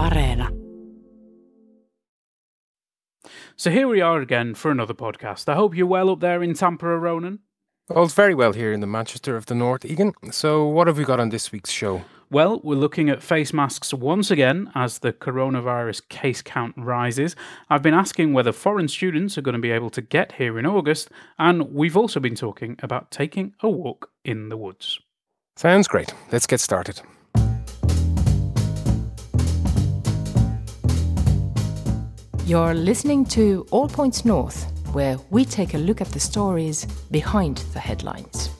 Areena. So here we are again for another podcast. I hope you're well up there in Tampere, Ronan. Well, it's very well here in the Manchester of the North, Egan. So, what have we got on this week's show? Well, we're looking at face masks once again as the coronavirus case count rises. I've been asking whether foreign students are going to be able to get here in August, and we've also been talking about taking a walk in the woods. Sounds great. Let's get started. You're listening to All Points North, where we take a look at the stories behind the headlines.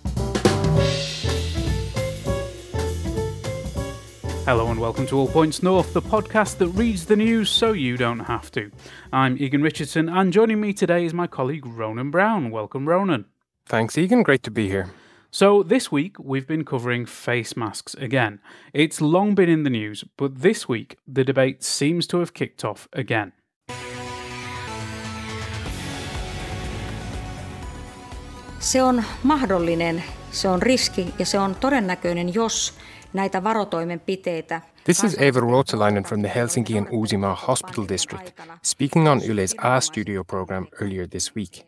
Hello and welcome to All Points North, the podcast that reads the news so you don't have to. I'm Egan Richardson, and joining me today is my colleague Ronan Brown. Welcome, Ronan. Thanks, Egan. Great to be here. So, this week we've been covering face masks again. It's long been in the news, but this week the debate seems to have kicked off again. Se on mahdollinen, se on riski ja se on todennäköinen, jos näitä varotoimenpiteitä This is Eva Ruotsalainen from the Helsinki and Uusimaa Hospital District, speaking on Yle's A Studio program earlier this week.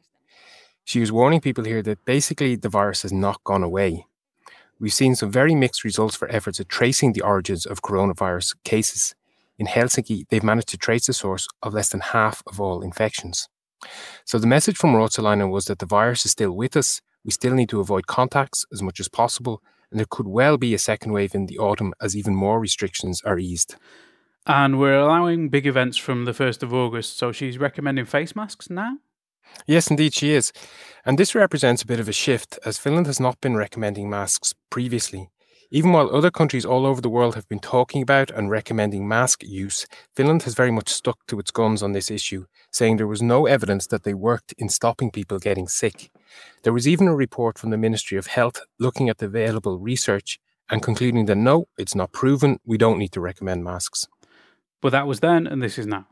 She was warning people here that basically the virus has not gone away. We've seen some very mixed results for efforts at tracing the origins of coronavirus cases. In Helsinki, they've managed to trace the source of less than half of all infections. So the message from Ruotsalainen was that the virus is still with us. We still need to avoid contacts as much as possible, and there could well be a second wave in the autumn as even more restrictions are eased. And we're allowing big events from the 1st of August, so she's recommending face masks now? Yes, indeed, she is. And this represents a bit of a shift, as Finland has not been recommending masks previously. Even while other countries all over the world have been talking about and recommending mask use, Finland has very much stuck to its guns on this issue, saying there was no evidence that they worked in stopping people getting sick. There was even a report from the Ministry of Health looking at the available research and concluding that no, it's not proven, we don't need to recommend masks. But that was then, and this is now.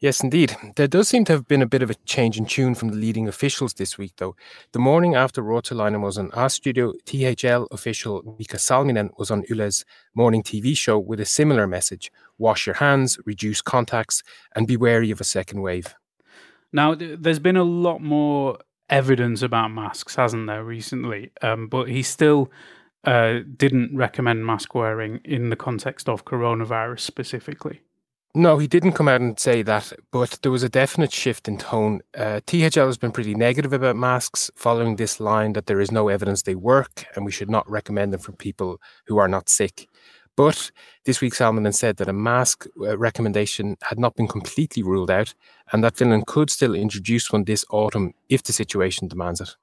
Yes, indeed. There does seem to have been a bit of a change in tune from the leading officials this week, though. The morning after Ruotsalainen was on our studio, THL official Mika Salminen was on Yle's morning TV show with a similar message wash your hands, reduce contacts, and be wary of a second wave. Now, th- there's been a lot more evidence about masks, hasn't there, recently? Um, but he still uh, didn't recommend mask wearing in the context of coronavirus specifically. No, he didn't come out and say that, but there was a definite shift in tone. Uh, THL has been pretty negative about masks, following this line that there is no evidence they work and we should not recommend them for people who are not sick. But this week, Salminen said that a mask uh, recommendation had not been completely ruled out and that Finland could still introduce one this autumn if the situation demands it.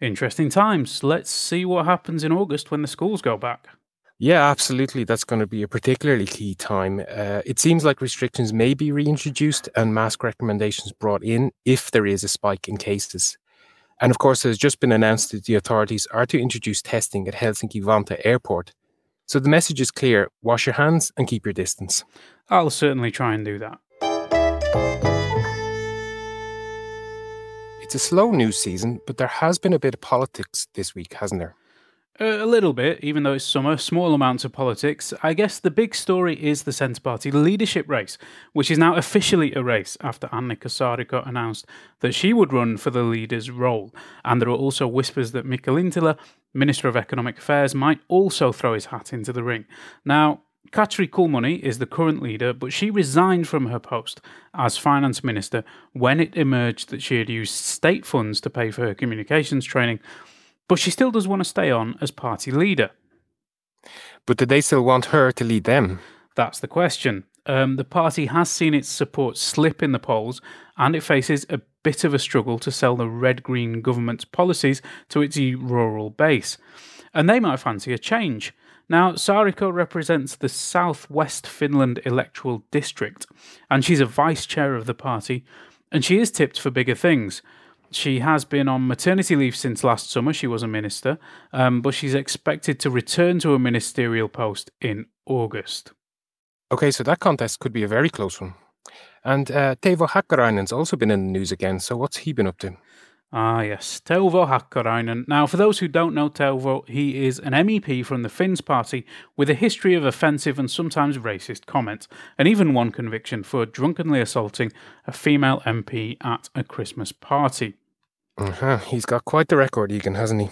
Interesting times. Let's see what happens in August when the schools go back. Yeah, absolutely. That's going to be a particularly key time. Uh, it seems like restrictions may be reintroduced and mask recommendations brought in if there is a spike in cases. And of course, it has just been announced that the authorities are to introduce testing at Helsinki Vantaa Airport. So the message is clear wash your hands and keep your distance. I'll certainly try and do that. It's a slow news season, but there has been a bit of politics this week, hasn't there? A little bit, even though it's summer, small amounts of politics. I guess the big story is the Centre Party leadership race, which is now officially a race after Annika Saarikko announced that she would run for the leader's role. And there are also whispers that Mika Lintilä, Minister of Economic Affairs, might also throw his hat into the ring. Now, Katri Kulmuni is the current leader, but she resigned from her post as finance minister when it emerged that she had used state funds to pay for her communications training but she still does want to stay on as party leader. But do they still want her to lead them? That's the question. Um, the party has seen its support slip in the polls, and it faces a bit of a struggle to sell the red green government's policies to its rural base. And they might fancy a change. Now, Saarikko represents the Southwest Finland electoral district, and she's a vice chair of the party, and she is tipped for bigger things. She has been on maternity leave since last summer. She was a minister, um, but she's expected to return to a ministerial post in August. Okay, so that contest could be a very close one. And uh, Teuvo Hakkarainen's also been in the news again. So what's he been up to? Ah, yes, Teuvo Hakkarainen. Now, for those who don't know Teuvo, he is an MEP from the Finns party with a history of offensive and sometimes racist comments, and even one conviction for drunkenly assaulting a female MP at a Christmas party. Uh-huh. He's got quite the record, Egan, hasn't he?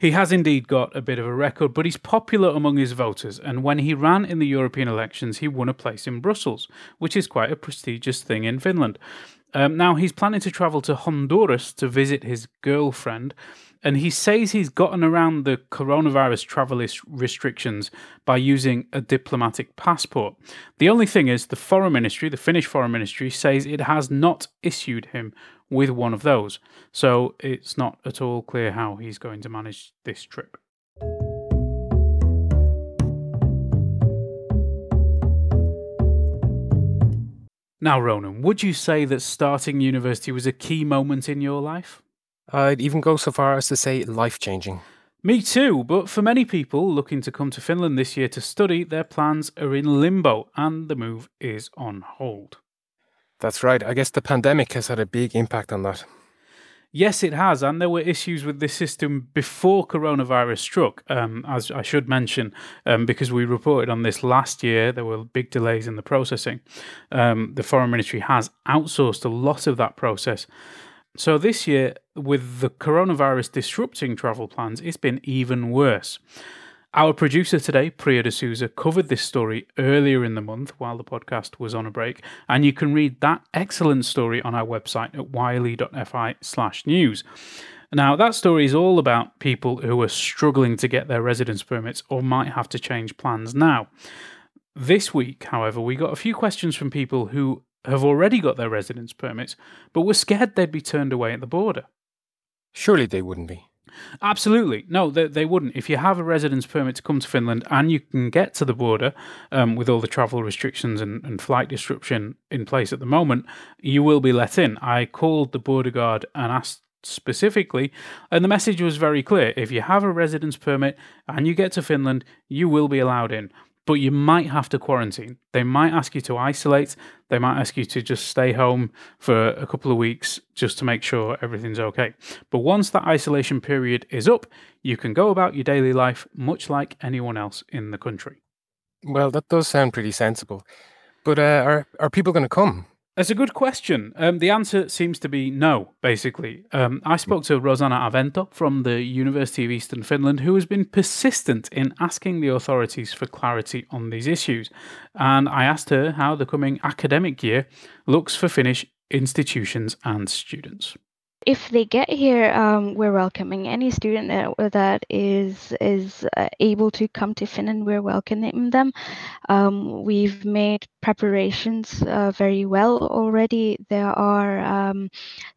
He has indeed got a bit of a record, but he's popular among his voters, and when he ran in the European elections, he won a place in Brussels, which is quite a prestigious thing in Finland. Um, now, he's planning to travel to Honduras to visit his girlfriend, and he says he's gotten around the coronavirus travel restrictions by using a diplomatic passport. The only thing is, the foreign ministry, the Finnish foreign ministry, says it has not issued him with one of those. So it's not at all clear how he's going to manage this trip. Now, Ronan, would you say that starting university was a key moment in your life? I'd even go so far as to say life changing. Me too, but for many people looking to come to Finland this year to study, their plans are in limbo and the move is on hold. That's right. I guess the pandemic has had a big impact on that. Yes, it has, and there were issues with this system before coronavirus struck. Um, as I should mention, um, because we reported on this last year, there were big delays in the processing. Um, the foreign ministry has outsourced a lot of that process. So this year, with the coronavirus disrupting travel plans, it's been even worse. Our producer today, Priya D'Souza, covered this story earlier in the month while the podcast was on a break, and you can read that excellent story on our website at yle.fi slash news. Now, that story is all about people who are struggling to get their residence permits or might have to change plans now. This week, however, we got a few questions from people who have already got their residence permits, but were scared they'd be turned away at the border. Surely they wouldn't be. Absolutely. No, they, they wouldn't. If you have a residence permit to come to Finland and you can get to the border um, with all the travel restrictions and, and flight disruption in place at the moment, you will be let in. I called the border guard and asked specifically, and the message was very clear. If you have a residence permit and you get to Finland, you will be allowed in but you might have to quarantine. They might ask you to isolate. They might ask you to just stay home for a couple of weeks just to make sure everything's okay. But once that isolation period is up, you can go about your daily life much like anyone else in the country. Well, that does sound pretty sensible. But uh, are are people going to come? That's a good question. Um, the answer seems to be no, basically. Um, I spoke to Rosanna Avento from the University of Eastern Finland, who has been persistent in asking the authorities for clarity on these issues. And I asked her how the coming academic year looks for Finnish institutions and students if they get here, um, we're welcoming any student that, is is uh, able to come to Finland. We're welcoming them. Um, we've made preparations uh, very well already. There are um,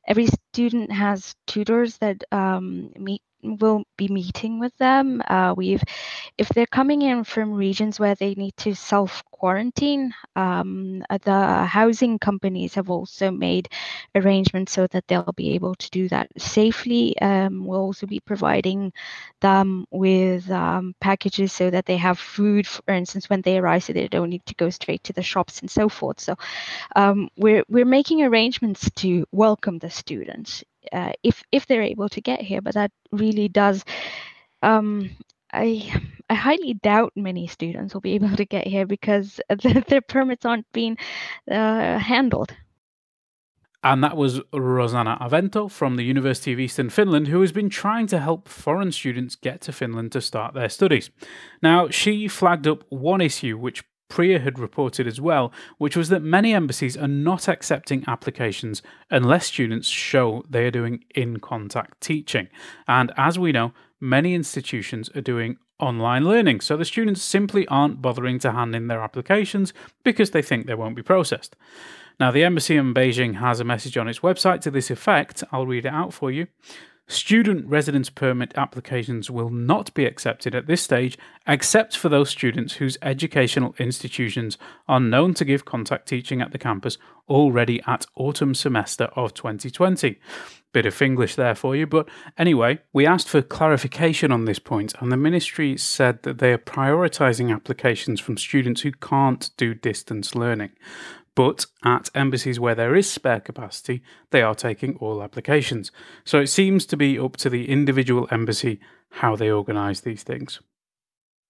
every student has tutors that um, meet will be meeting with them. Uh, we've, if they're coming in from regions where they need to self quarantine, um, the housing companies have also made arrangements so that they'll be able to do that safely. Um, we'll also be providing them with um, packages so that they have food, for instance, when they arrive, so they don't need to go straight to the shops and so forth. So um, we're we're making arrangements to welcome the students uh, if if they're able to get here. But that really does. Um, I I highly doubt many students will be able to get here because their permits aren't being uh, handled. And that was Rosanna Avento from the University of Eastern Finland, who has been trying to help foreign students get to Finland to start their studies. Now, she flagged up one issue which Priya had reported as well, which was that many embassies are not accepting applications unless students show they are doing in contact teaching. And as we know, many institutions are doing online learning, so the students simply aren't bothering to hand in their applications because they think they won't be processed. Now, the embassy in Beijing has a message on its website to this effect. I'll read it out for you. Student residence permit applications will not be accepted at this stage, except for those students whose educational institutions are known to give contact teaching at the campus already at autumn semester of 2020. Bit of English there for you, but anyway, we asked for clarification on this point, and the ministry said that they are prioritising applications from students who can't do distance learning. But at embassies where there is spare capacity, they are taking all applications. So it seems to be up to the individual embassy how they organise these things.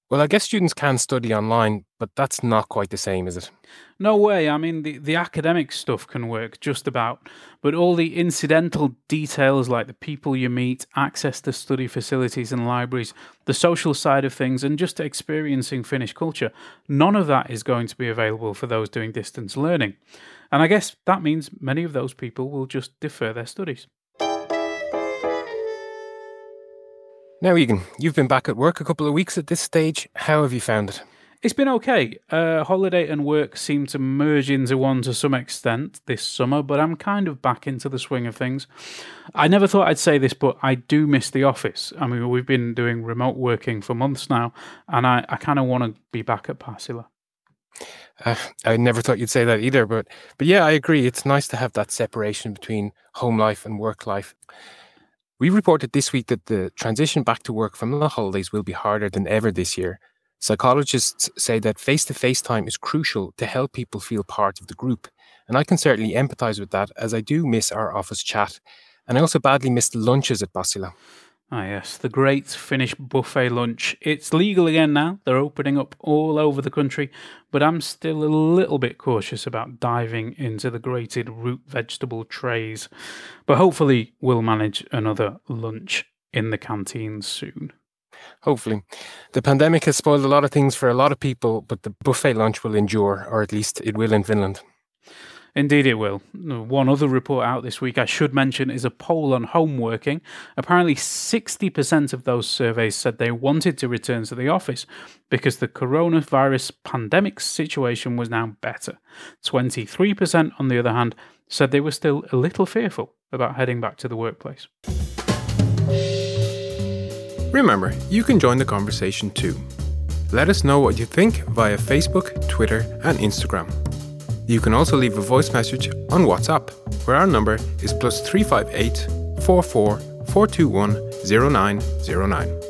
Well, I guess students can study online, but that's not quite the same, is it? No way. I mean, the, the academic stuff can work just about, but all the incidental details like the people you meet, access to study facilities and libraries, the social side of things, and just experiencing Finnish culture, none of that is going to be available for those doing distance learning. And I guess that means many of those people will just defer their studies. Now, Egan, you've been back at work a couple of weeks at this stage. How have you found it? It's been okay. Uh, holiday and work seem to merge into one to some extent this summer, but I'm kind of back into the swing of things. I never thought I'd say this, but I do miss the office. I mean, we've been doing remote working for months now, and I, I kind of want to be back at Pasila. Uh, I never thought you'd say that either, but but yeah, I agree. It's nice to have that separation between home life and work life. We reported this week that the transition back to work from the holidays will be harder than ever this year. Psychologists say that face to face time is crucial to help people feel part of the group. And I can certainly empathize with that as I do miss our office chat. And I also badly miss the lunches at Pasila. Ah, yes, the great Finnish buffet lunch. It's legal again now. They're opening up all over the country, but I'm still a little bit cautious about diving into the grated root vegetable trays. But hopefully, we'll manage another lunch in the canteen soon. Hopefully. The pandemic has spoiled a lot of things for a lot of people, but the buffet lunch will endure, or at least it will in Finland. Indeed, it will. One other report out this week I should mention is a poll on home working. Apparently, 60% of those surveys said they wanted to return to the office because the coronavirus pandemic situation was now better. 23%, on the other hand, said they were still a little fearful about heading back to the workplace. Remember, you can join the conversation too. Let us know what you think via Facebook, Twitter, and Instagram. You can also leave a voice message on WhatsApp, where our number is plus 358 44 421 0909.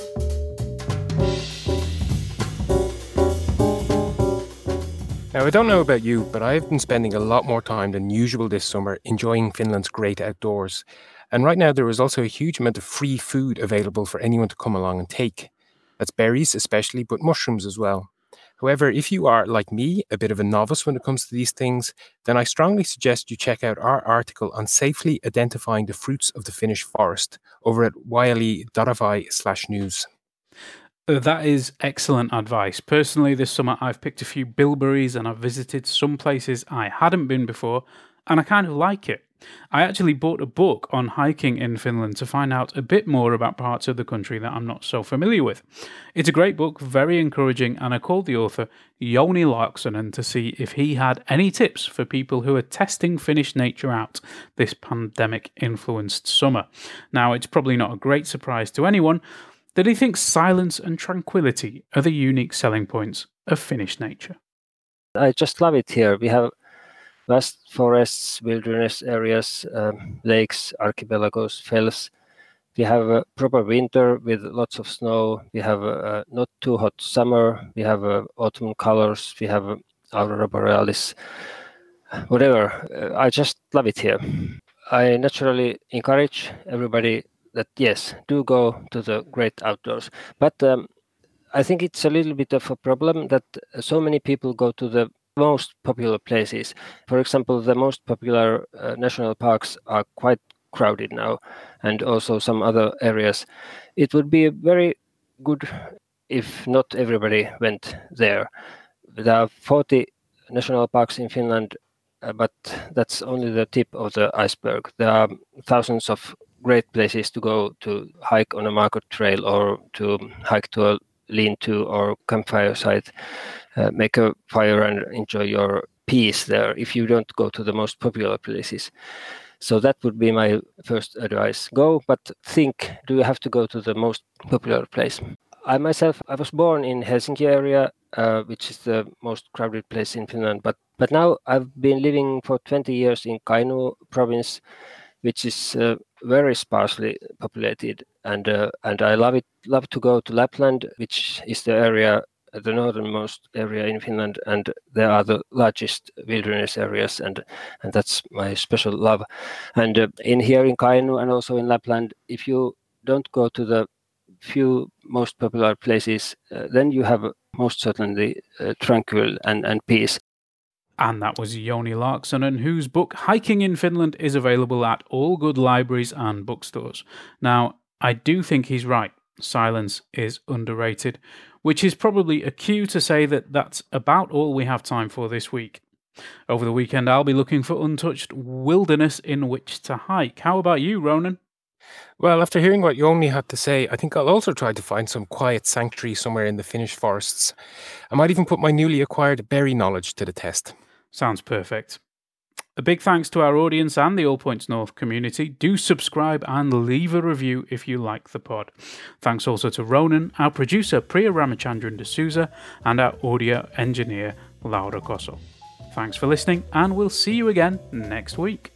Now, I don't know about you, but I've been spending a lot more time than usual this summer enjoying Finland's great outdoors. And right now, there is also a huge amount of free food available for anyone to come along and take. That's berries, especially, but mushrooms as well. However, if you are, like me, a bit of a novice when it comes to these things, then I strongly suggest you check out our article on safely identifying the fruits of the Finnish forest over at yle.fi slash news. Uh, that is excellent advice. Personally, this summer I've picked a few bilberries and I've visited some places I hadn't been before, and I kind of like it. I actually bought a book on hiking in Finland to find out a bit more about parts of the country that I'm not so familiar with. It's a great book, very encouraging, and I called the author, Jouni Laaksonen, to see if he had any tips for people who are testing Finnish nature out this pandemic influenced summer. Now, it's probably not a great surprise to anyone that he thinks silence and tranquility are the unique selling points of Finnish nature. I just love it here. We have vast forests, wilderness areas, um, lakes, archipelagos, fells. We have a proper winter with lots of snow. We have a, not too hot summer. We have autumn colors. We have aurora borealis. Whatever. Uh, I just love it here. I naturally encourage everybody that yes, do go to the great outdoors. But um, I think it's a little bit of a problem that so many people go to the most popular places. For example, the most popular uh, national parks are quite crowded now, and also some other areas. It would be very good if not everybody went there. There are 40 national parks in Finland, uh, but that's only the tip of the iceberg. There are thousands of great places to go to hike on a market trail or to hike to a lean-to or campfire site uh, make a fire and enjoy your peace there if you don't go to the most popular places. So that would be my first advice. Go, but think, do you have to go to the most popular place? I myself, I was born in Helsinki area, uh, which is the most crowded place in Finland. But but now I've been living for 20 years in Kainuu province, which is uh, very sparsely populated, and uh, and I love it. Love to go to Lapland, which is the area the northernmost area in Finland, and there are the largest wilderness areas, and and that's my special love. And uh, in here in Kainuu and also in Lapland, if you don't go to the few most popular places, uh, then you have most certainly uh, tranquil and, and peace. And that was Jouni Laaksonen, whose book Hiking in Finland is available at all good libraries and bookstores. Now, I do think he's right. Silence is underrated, which is probably a cue to say that that's about all we have time for this week. Over the weekend, I'll be looking for untouched wilderness in which to hike. How about you, Ronan? Well, after hearing what Jouni had to say, I think I'll also try to find some quiet sanctuary somewhere in the Finnish forests. I might even put my newly acquired berry knowledge to the test. Sounds perfect. A big thanks to our audience and the All Points North community. Do subscribe and leave a review if you like the pod. Thanks also to Ronan, our producer Priya Ramachandran D'Souza, and our audio engineer Laura Kosso. Thanks for listening, and we'll see you again next week.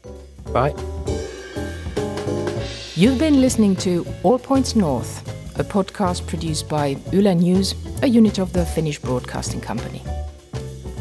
Bye. You've been listening to All Points North, a podcast produced by Yle News, a unit of the Finnish Broadcasting Company.